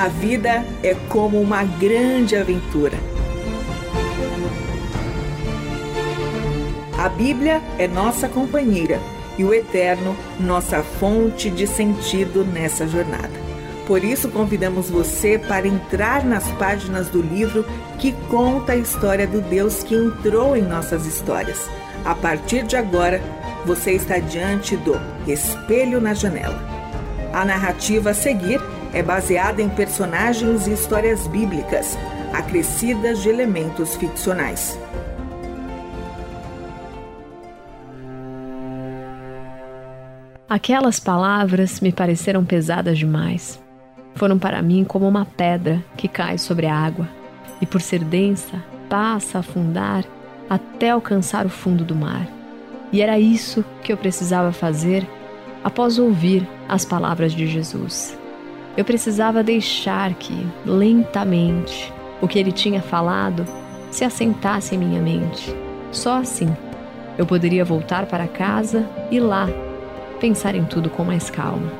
A vida é como uma grande aventura. A Bíblia é nossa companheira e o Eterno nossa fonte de sentido nessa jornada. Por isso, convidamos você para entrar nas páginas do livro que conta a história do Deus que entrou em nossas histórias. A partir de agora, você está diante do Espelho na Janela. A narrativa a seguir é baseada em personagens e histórias bíblicas, acrescidas de elementos ficcionais. Aquelas palavras me pareceram pesadas demais. Foram para mim como uma pedra que cai sobre a água e, por ser densa, passa a afundar até alcançar o fundo do mar. E era isso que eu precisava fazer após ouvir as palavras de Jesus. Eu precisava deixar que, lentamente, o que ele tinha falado se assentasse em minha mente. Só assim eu poderia voltar para casa e lá pensar em tudo com mais calma.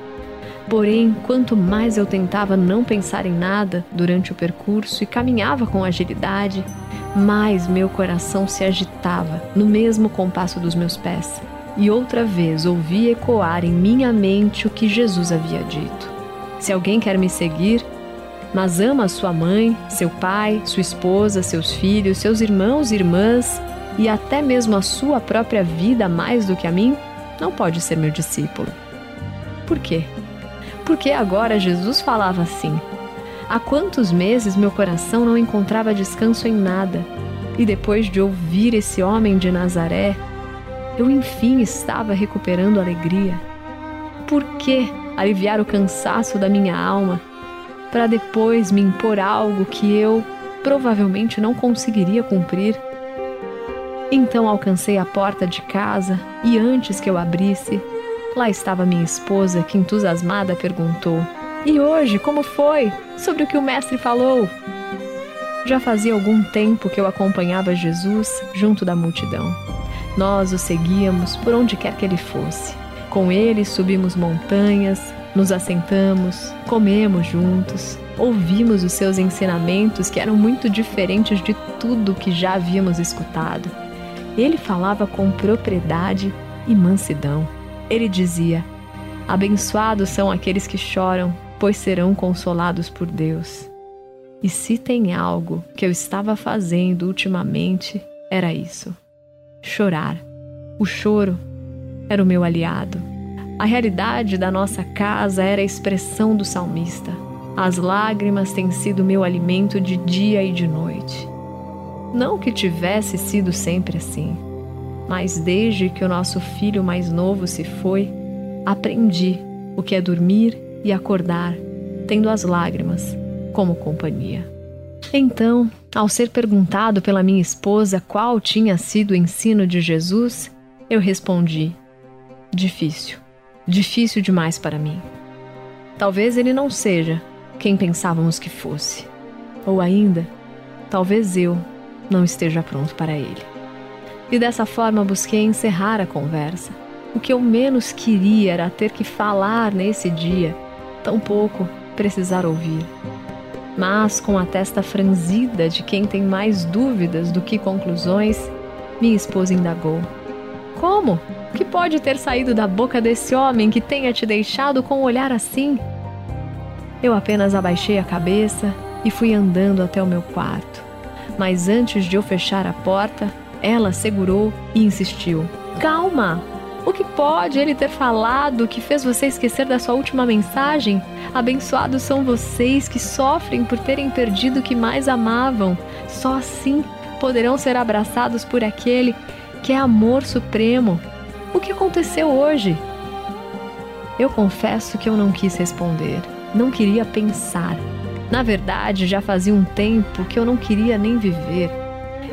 Porém, quanto mais eu tentava não pensar em nada durante o percurso e caminhava com agilidade, mais meu coração se agitava no mesmo compasso dos meus pés. E outra vez ouvi ecoar em minha mente o que Jesus havia dito: Se alguém quer me seguir, mas ama sua mãe, seu pai, sua esposa, seus filhos, seus irmãos e irmãs e até mesmo a sua própria vida mais do que a mim, não pode ser meu discípulo. Por quê? Porque agora Jesus falava assim. Há quantos meses meu coração não encontrava descanso em nada, e depois de ouvir esse homem de Nazaré, eu enfim estava recuperando alegria. Por que aliviar o cansaço da minha alma para depois me impor algo que eu provavelmente não conseguiria cumprir? Então alcancei a porta de casa e antes que eu abrisse, Lá estava minha esposa, que entusiasmada perguntou: E hoje, como foi? Sobre o que o mestre falou? Já fazia algum tempo que eu acompanhava Jesus junto da multidão. Nós o seguíamos por onde quer que ele fosse. Com ele subimos montanhas, nos assentamos, comemos juntos, ouvimos os seus ensinamentos que eram muito diferentes de tudo que já havíamos escutado. Ele falava com propriedade e mansidão. Ele dizia: Abençoados são aqueles que choram, pois serão consolados por Deus. E se tem algo que eu estava fazendo ultimamente, era isso: chorar. O choro era o meu aliado. A realidade da nossa casa era a expressão do salmista. As lágrimas têm sido meu alimento de dia e de noite. Não que tivesse sido sempre assim mas desde que o nosso filho mais novo se foi, aprendi o que é dormir e acordar, tendo as lágrimas como companhia. Então, ao ser perguntado pela minha esposa qual tinha sido o ensino de Jesus, eu respondi: difícil, difícil demais para mim. Talvez ele não seja quem pensávamos que fosse, ou ainda, talvez eu não esteja pronto para ele e dessa forma busquei encerrar a conversa. O que eu menos queria era ter que falar nesse dia, tampouco precisar ouvir. Mas, com a testa franzida de quem tem mais dúvidas do que conclusões, minha esposa indagou: Como? O que pode ter saído da boca desse homem que tenha te deixado com um olhar assim? Eu apenas abaixei a cabeça e fui andando até o meu quarto. Mas antes de eu fechar a porta, ela segurou e insistiu: Calma! O que pode ele ter falado que fez você esquecer da sua última mensagem? Abençoados são vocês que sofrem por terem perdido o que mais amavam. Só assim poderão ser abraçados por aquele que é amor supremo. O que aconteceu hoje? Eu confesso que eu não quis responder, não queria pensar. Na verdade, já fazia um tempo que eu não queria nem viver.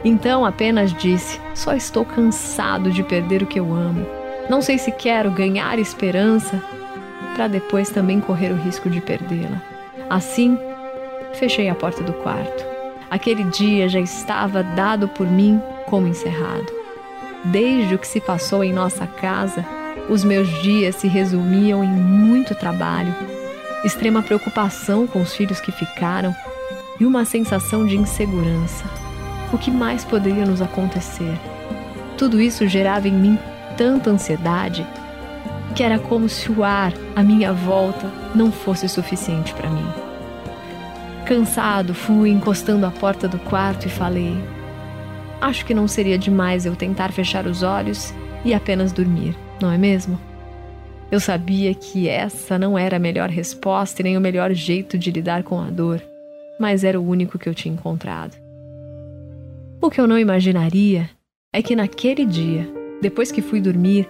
Então apenas disse: Só estou cansado de perder o que eu amo. Não sei se quero ganhar esperança para depois também correr o risco de perdê-la. Assim, fechei a porta do quarto. Aquele dia já estava dado por mim como encerrado. Desde o que se passou em nossa casa, os meus dias se resumiam em muito trabalho, extrema preocupação com os filhos que ficaram e uma sensação de insegurança. O que mais poderia nos acontecer? Tudo isso gerava em mim tanta ansiedade que era como se o ar à minha volta não fosse suficiente para mim. Cansado, fui encostando a porta do quarto e falei: Acho que não seria demais eu tentar fechar os olhos e apenas dormir, não é mesmo? Eu sabia que essa não era a melhor resposta e nem o melhor jeito de lidar com a dor, mas era o único que eu tinha encontrado. O que eu não imaginaria é que naquele dia, depois que fui dormir,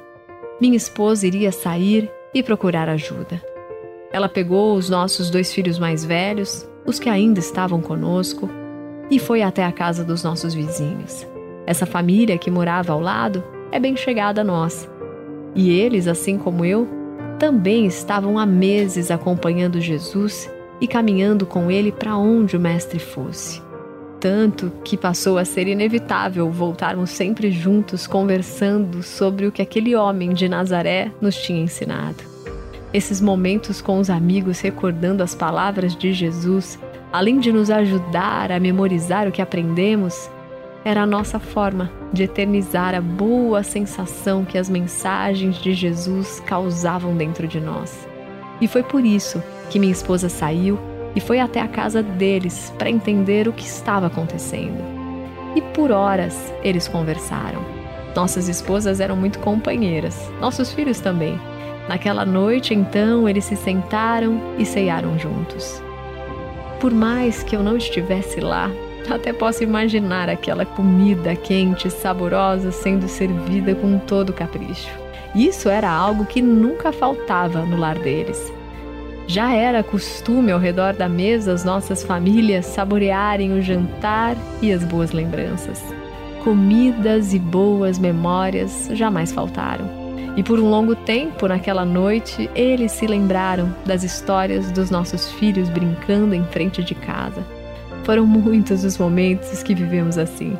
minha esposa iria sair e procurar ajuda. Ela pegou os nossos dois filhos mais velhos, os que ainda estavam conosco, e foi até a casa dos nossos vizinhos. Essa família que morava ao lado é bem chegada a nós. E eles, assim como eu, também estavam há meses acompanhando Jesus e caminhando com ele para onde o Mestre fosse tanto que passou a ser inevitável voltarmos sempre juntos conversando sobre o que aquele homem de Nazaré nos tinha ensinado. Esses momentos com os amigos recordando as palavras de Jesus, além de nos ajudar a memorizar o que aprendemos, era a nossa forma de eternizar a boa sensação que as mensagens de Jesus causavam dentro de nós. E foi por isso que minha esposa saiu e foi até a casa deles para entender o que estava acontecendo. E por horas eles conversaram. Nossas esposas eram muito companheiras, nossos filhos também. Naquela noite, então, eles se sentaram e ceiaram juntos. Por mais que eu não estivesse lá, até posso imaginar aquela comida quente saborosa sendo servida com todo capricho. Isso era algo que nunca faltava no lar deles. Já era costume ao redor da mesa as nossas famílias saborearem o jantar e as boas lembranças. Comidas e boas memórias jamais faltaram. E por um longo tempo, naquela noite, eles se lembraram das histórias dos nossos filhos brincando em frente de casa. Foram muitos os momentos que vivemos assim.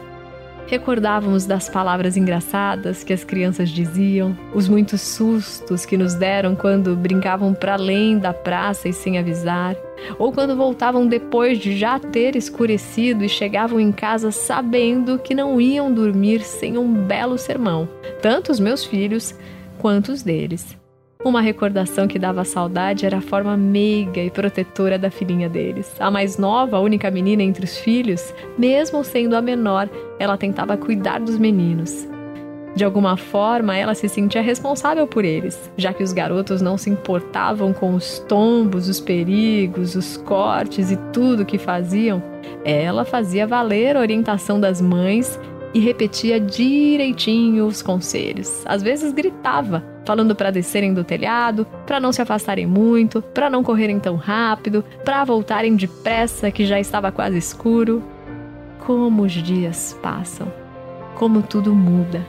Recordávamos das palavras engraçadas que as crianças diziam, os muitos sustos que nos deram quando brincavam para além da praça e sem avisar, ou quando voltavam depois de já ter escurecido e chegavam em casa sabendo que não iam dormir sem um belo sermão, tanto os meus filhos quanto os deles. Uma recordação que dava saudade era a forma meiga e protetora da filhinha deles. A mais nova, a única menina entre os filhos, mesmo sendo a menor, ela tentava cuidar dos meninos. De alguma forma, ela se sentia responsável por eles, já que os garotos não se importavam com os tombos, os perigos, os cortes e tudo que faziam. Ela fazia valer a orientação das mães e repetia direitinho os conselhos. Às vezes gritava, falando para descerem do telhado, para não se afastarem muito, para não correrem tão rápido, para voltarem depressa que já estava quase escuro. Como os dias passam, como tudo muda.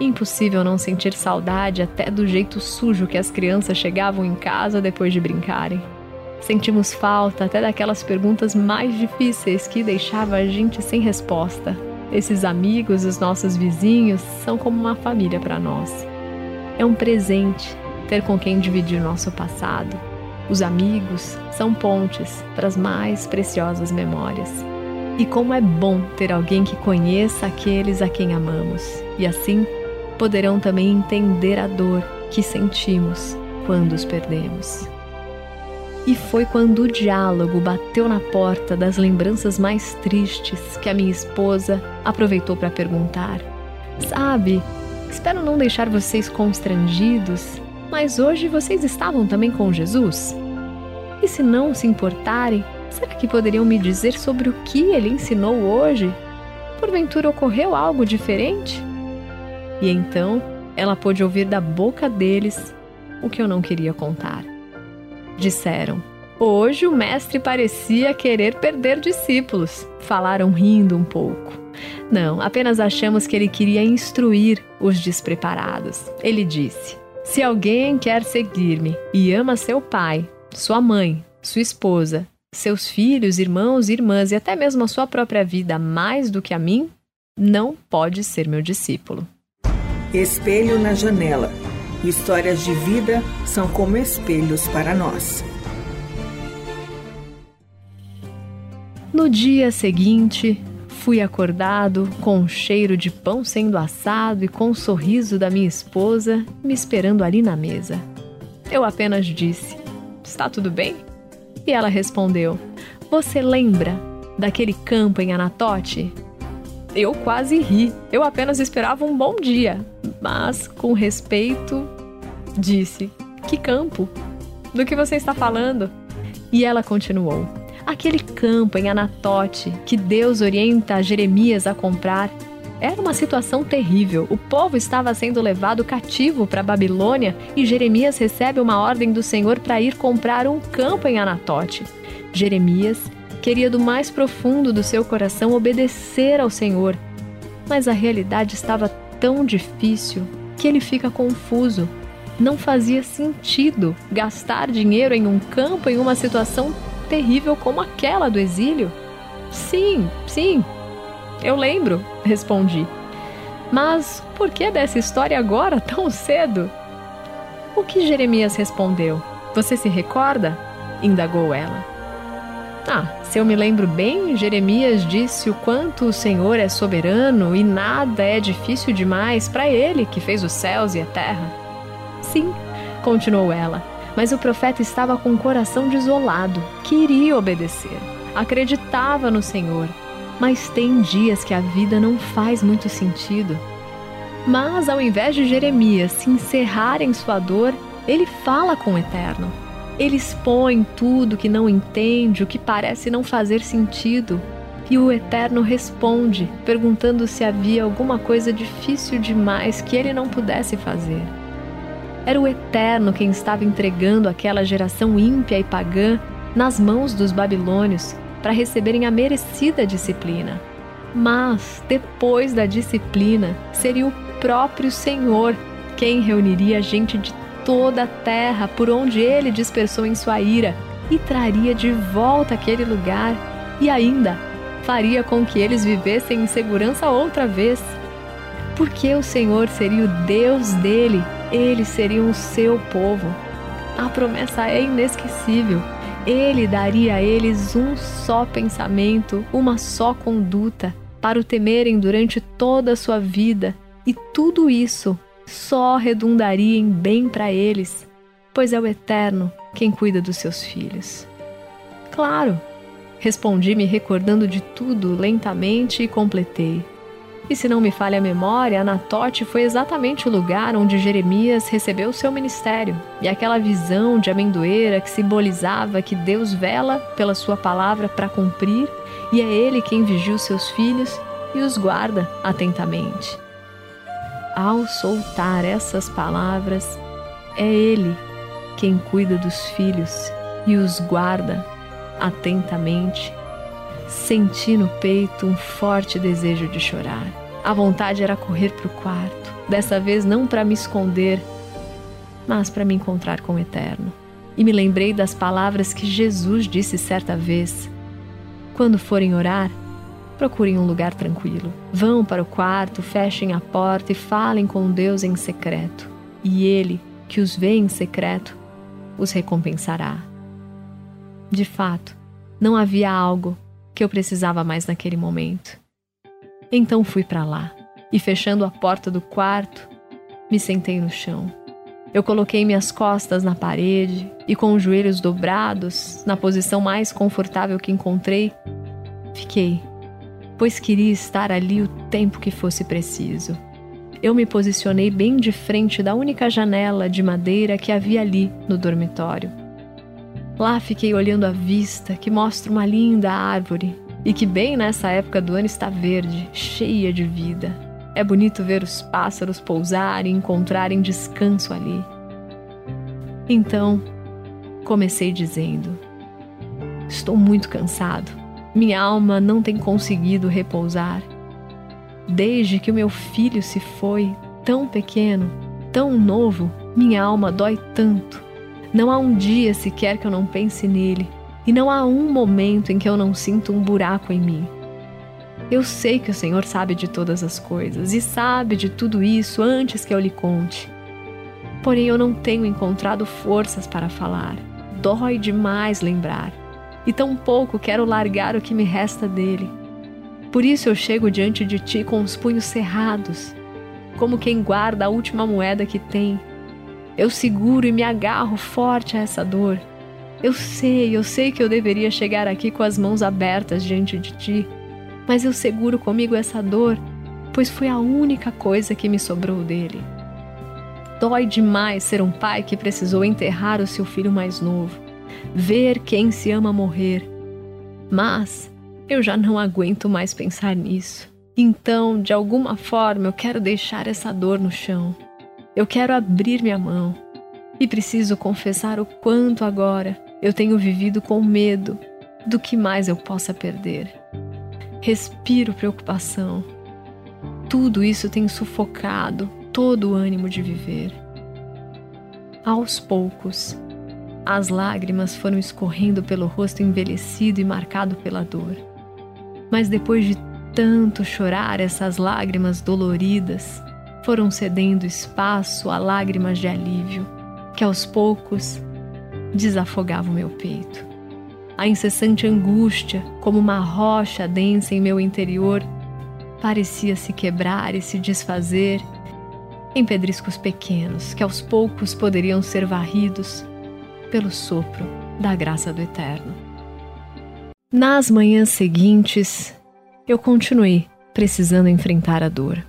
Impossível não sentir saudade até do jeito sujo que as crianças chegavam em casa depois de brincarem. Sentimos falta até daquelas perguntas mais difíceis que deixava a gente sem resposta esses amigos, os nossos vizinhos, são como uma família para nós. É um presente ter com quem dividir nosso passado. Os amigos são pontes para as mais preciosas memórias. E como é bom ter alguém que conheça aqueles a quem amamos, e assim poderão também entender a dor que sentimos quando os perdemos. E foi quando o diálogo bateu na porta das lembranças mais tristes que a minha esposa aproveitou para perguntar: Sabe, espero não deixar vocês constrangidos, mas hoje vocês estavam também com Jesus? E se não se importarem, será que poderiam me dizer sobre o que ele ensinou hoje? Porventura ocorreu algo diferente? E então ela pôde ouvir da boca deles o que eu não queria contar disseram. Hoje o mestre parecia querer perder discípulos. Falaram rindo um pouco. Não, apenas achamos que ele queria instruir os despreparados. Ele disse: Se alguém quer seguir-me e ama seu pai, sua mãe, sua esposa, seus filhos, irmãos irmãs e até mesmo a sua própria vida mais do que a mim, não pode ser meu discípulo. Espelho na janela histórias de vida são como espelhos para nós. No dia seguinte, fui acordado com o um cheiro de pão sendo assado e com o um sorriso da minha esposa me esperando ali na mesa. Eu apenas disse: Está tudo bem? E ela respondeu: Você lembra daquele campo em Anatote? Eu quase ri. Eu apenas esperava um bom dia, mas com respeito disse: Que campo? Do que você está falando? E ela continuou: Aquele campo em Anatote que Deus orienta Jeremias a comprar. Era uma situação terrível. O povo estava sendo levado cativo para Babilônia e Jeremias recebe uma ordem do Senhor para ir comprar um campo em Anatote. Jeremias queria do mais profundo do seu coração obedecer ao Senhor, mas a realidade estava tão difícil que ele fica confuso. Não fazia sentido gastar dinheiro em um campo em uma situação terrível como aquela do exílio? Sim, sim, eu lembro, respondi. Mas por que dessa história agora, tão cedo? O que Jeremias respondeu? Você se recorda? indagou ela. Ah, se eu me lembro bem, Jeremias disse o quanto o Senhor é soberano e nada é difícil demais para ele que fez os céus e a terra. Sim, continuou ela, mas o profeta estava com o coração desolado, queria obedecer, acreditava no Senhor. Mas tem dias que a vida não faz muito sentido. Mas ao invés de Jeremias se encerrar em sua dor, ele fala com o Eterno. Ele expõe tudo que não entende, o que parece não fazer sentido. E o Eterno responde, perguntando se havia alguma coisa difícil demais que ele não pudesse fazer. Era o Eterno quem estava entregando aquela geração ímpia e pagã nas mãos dos babilônios para receberem a merecida disciplina. Mas, depois da disciplina, seria o próprio Senhor quem reuniria a gente de toda a terra por onde ele dispersou em sua ira e traria de volta aquele lugar e ainda faria com que eles vivessem em segurança outra vez. Porque o Senhor seria o Deus dele eles seriam o seu povo. A promessa é inesquecível. Ele daria a eles um só pensamento, uma só conduta, para o temerem durante toda a sua vida, e tudo isso só redundaria em bem para eles, pois é o Eterno quem cuida dos seus filhos. Claro, respondi me recordando de tudo lentamente e completei. E se não me falha a memória, Anatote foi exatamente o lugar onde Jeremias recebeu seu ministério. E aquela visão de amendoeira que simbolizava que Deus vela pela sua palavra para cumprir, e é Ele quem vigia os seus filhos e os guarda atentamente. Ao soltar essas palavras, é Ele quem cuida dos filhos e os guarda atentamente Senti no peito um forte desejo de chorar. A vontade era correr para o quarto, dessa vez não para me esconder, mas para me encontrar com o Eterno. E me lembrei das palavras que Jesus disse certa vez: Quando forem orar, procurem um lugar tranquilo. Vão para o quarto, fechem a porta e falem com Deus em secreto. E Ele, que os vê em secreto, os recompensará. De fato, não havia algo que eu precisava mais naquele momento. Então fui para lá e, fechando a porta do quarto, me sentei no chão. Eu coloquei minhas costas na parede e, com os joelhos dobrados, na posição mais confortável que encontrei, fiquei, pois queria estar ali o tempo que fosse preciso. Eu me posicionei bem de frente da única janela de madeira que havia ali no dormitório. Lá fiquei olhando a vista que mostra uma linda árvore e que, bem nessa época do ano, está verde, cheia de vida. É bonito ver os pássaros pousarem e encontrarem descanso ali. Então, comecei dizendo: Estou muito cansado. Minha alma não tem conseguido repousar. Desde que o meu filho se foi, tão pequeno, tão novo, minha alma dói tanto não há um dia sequer que eu não pense nele, e não há um momento em que eu não sinta um buraco em mim. Eu sei que o Senhor sabe de todas as coisas e sabe de tudo isso antes que eu lhe conte. Porém, eu não tenho encontrado forças para falar. Dói demais lembrar. E tão pouco quero largar o que me resta dele. Por isso eu chego diante de ti com os punhos cerrados, como quem guarda a última moeda que tem. Eu seguro e me agarro forte a essa dor. Eu sei, eu sei que eu deveria chegar aqui com as mãos abertas diante de ti, mas eu seguro comigo essa dor, pois foi a única coisa que me sobrou dele. Dói demais ser um pai que precisou enterrar o seu filho mais novo, ver quem se ama morrer. Mas eu já não aguento mais pensar nisso. Então, de alguma forma, eu quero deixar essa dor no chão. Eu quero abrir minha mão. E preciso confessar o quanto agora eu tenho vivido com medo do que mais eu possa perder. Respiro preocupação. Tudo isso tem sufocado todo o ânimo de viver. Aos poucos, as lágrimas foram escorrendo pelo rosto envelhecido e marcado pela dor. Mas depois de tanto chorar, essas lágrimas doloridas foram cedendo espaço a lágrimas de alívio, que aos poucos desafogavam meu peito. A incessante angústia, como uma rocha densa em meu interior, parecia se quebrar e se desfazer em pedriscos pequenos que aos poucos poderiam ser varridos pelo sopro da graça do Eterno. Nas manhãs seguintes, eu continuei precisando enfrentar a dor,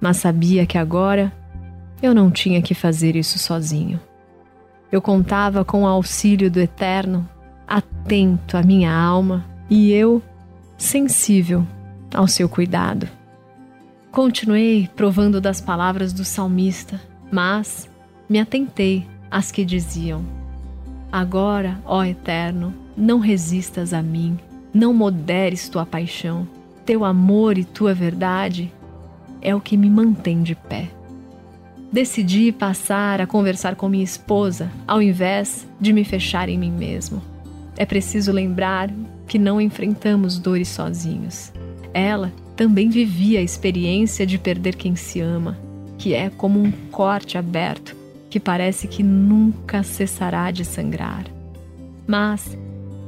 mas sabia que agora eu não tinha que fazer isso sozinho. Eu contava com o auxílio do Eterno, atento à minha alma e eu sensível ao seu cuidado. Continuei provando das palavras do salmista, mas me atentei às que diziam: Agora, ó Eterno, não resistas a mim, não moderes tua paixão teu amor e tua verdade é o que me mantém de pé. Decidi passar a conversar com minha esposa ao invés de me fechar em mim mesmo. É preciso lembrar que não enfrentamos dores sozinhos. Ela também vivia a experiência de perder quem se ama, que é como um corte aberto que parece que nunca cessará de sangrar. Mas,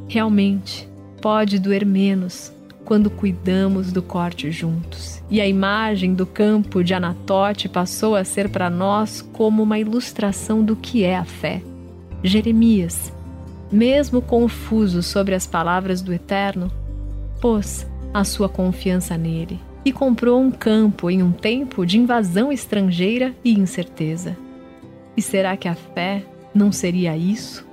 realmente, pode doer menos quando cuidamos do corte juntos. E a imagem do campo de Anatote passou a ser para nós como uma ilustração do que é a fé. Jeremias, mesmo confuso sobre as palavras do Eterno, pôs a sua confiança nele e comprou um campo em um tempo de invasão estrangeira e incerteza. E será que a fé não seria isso?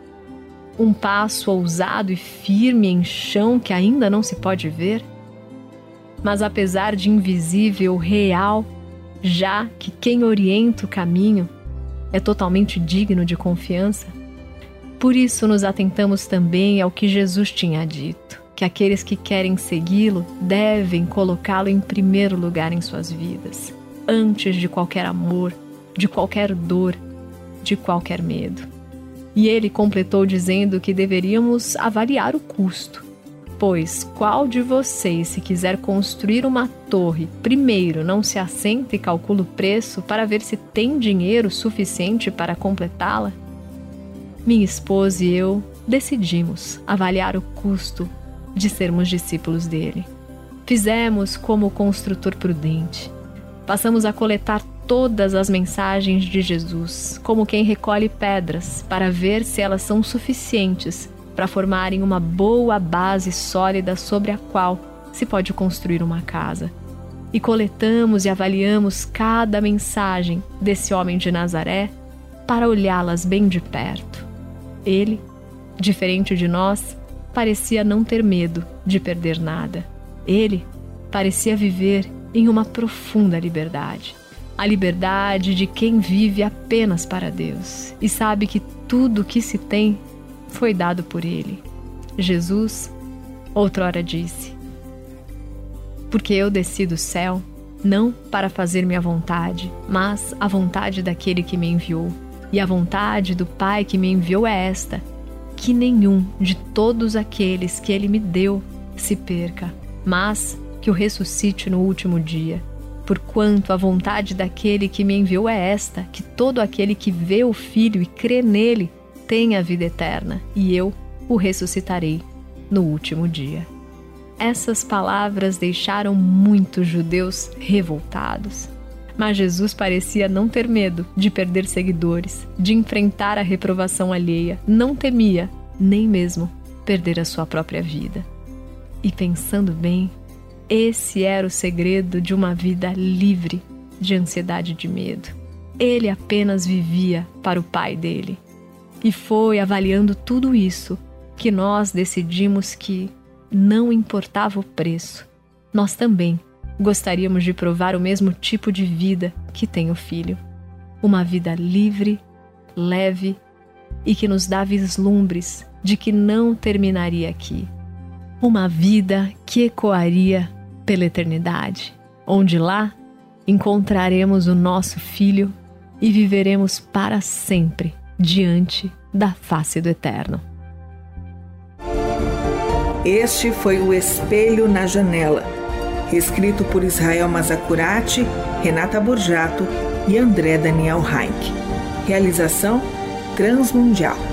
um passo ousado e firme em chão que ainda não se pode ver? Mas apesar de invisível, real, já que quem orienta o caminho é totalmente digno de confiança, por isso nos atentamos também ao que Jesus tinha dito, que aqueles que querem segui-lo devem colocá-lo em primeiro lugar em suas vidas, antes de qualquer amor, de qualquer dor, de qualquer medo. E ele completou dizendo que deveríamos avaliar o custo. Pois qual de vocês, se quiser construir uma torre, primeiro não se assenta e calcula o preço para ver se tem dinheiro suficiente para completá-la? Minha esposa e eu decidimos avaliar o custo de sermos discípulos dele. Fizemos como construtor prudente. Passamos a coletar todas as mensagens de Jesus, como quem recolhe pedras para ver se elas são suficientes para formarem uma boa base sólida sobre a qual se pode construir uma casa. E coletamos e avaliamos cada mensagem desse homem de Nazaré para olhá-las bem de perto. Ele, diferente de nós, parecia não ter medo de perder nada. Ele parecia viver em uma profunda liberdade a liberdade de quem vive apenas para Deus e sabe que tudo o que se tem foi dado por Ele. Jesus, outrora disse: Porque eu desci do céu, não para fazer minha vontade, mas a vontade daquele que me enviou. E a vontade do Pai que me enviou é esta: que nenhum de todos aqueles que Ele me deu se perca, mas que o ressuscite no último dia porquanto a vontade daquele que me enviou é esta: que todo aquele que vê o Filho e crê nele tenha a vida eterna, e eu o ressuscitarei no último dia. Essas palavras deixaram muitos judeus revoltados. Mas Jesus parecia não ter medo de perder seguidores, de enfrentar a reprovação alheia, não temia nem mesmo perder a sua própria vida. E pensando bem, esse era o segredo de uma vida livre de ansiedade e de medo. Ele apenas vivia para o Pai dele. E foi avaliando tudo isso que nós decidimos que não importava o preço, nós também gostaríamos de provar o mesmo tipo de vida que tem o filho. Uma vida livre, leve e que nos dá vislumbres de que não terminaria aqui. Uma vida que ecoaria pela eternidade, onde lá encontraremos o nosso filho e viveremos para sempre diante da face do Eterno. Este foi o Espelho na Janela, escrito por Israel Mazacurati, Renata Borjato e André Daniel Heinck. Realização Transmundial.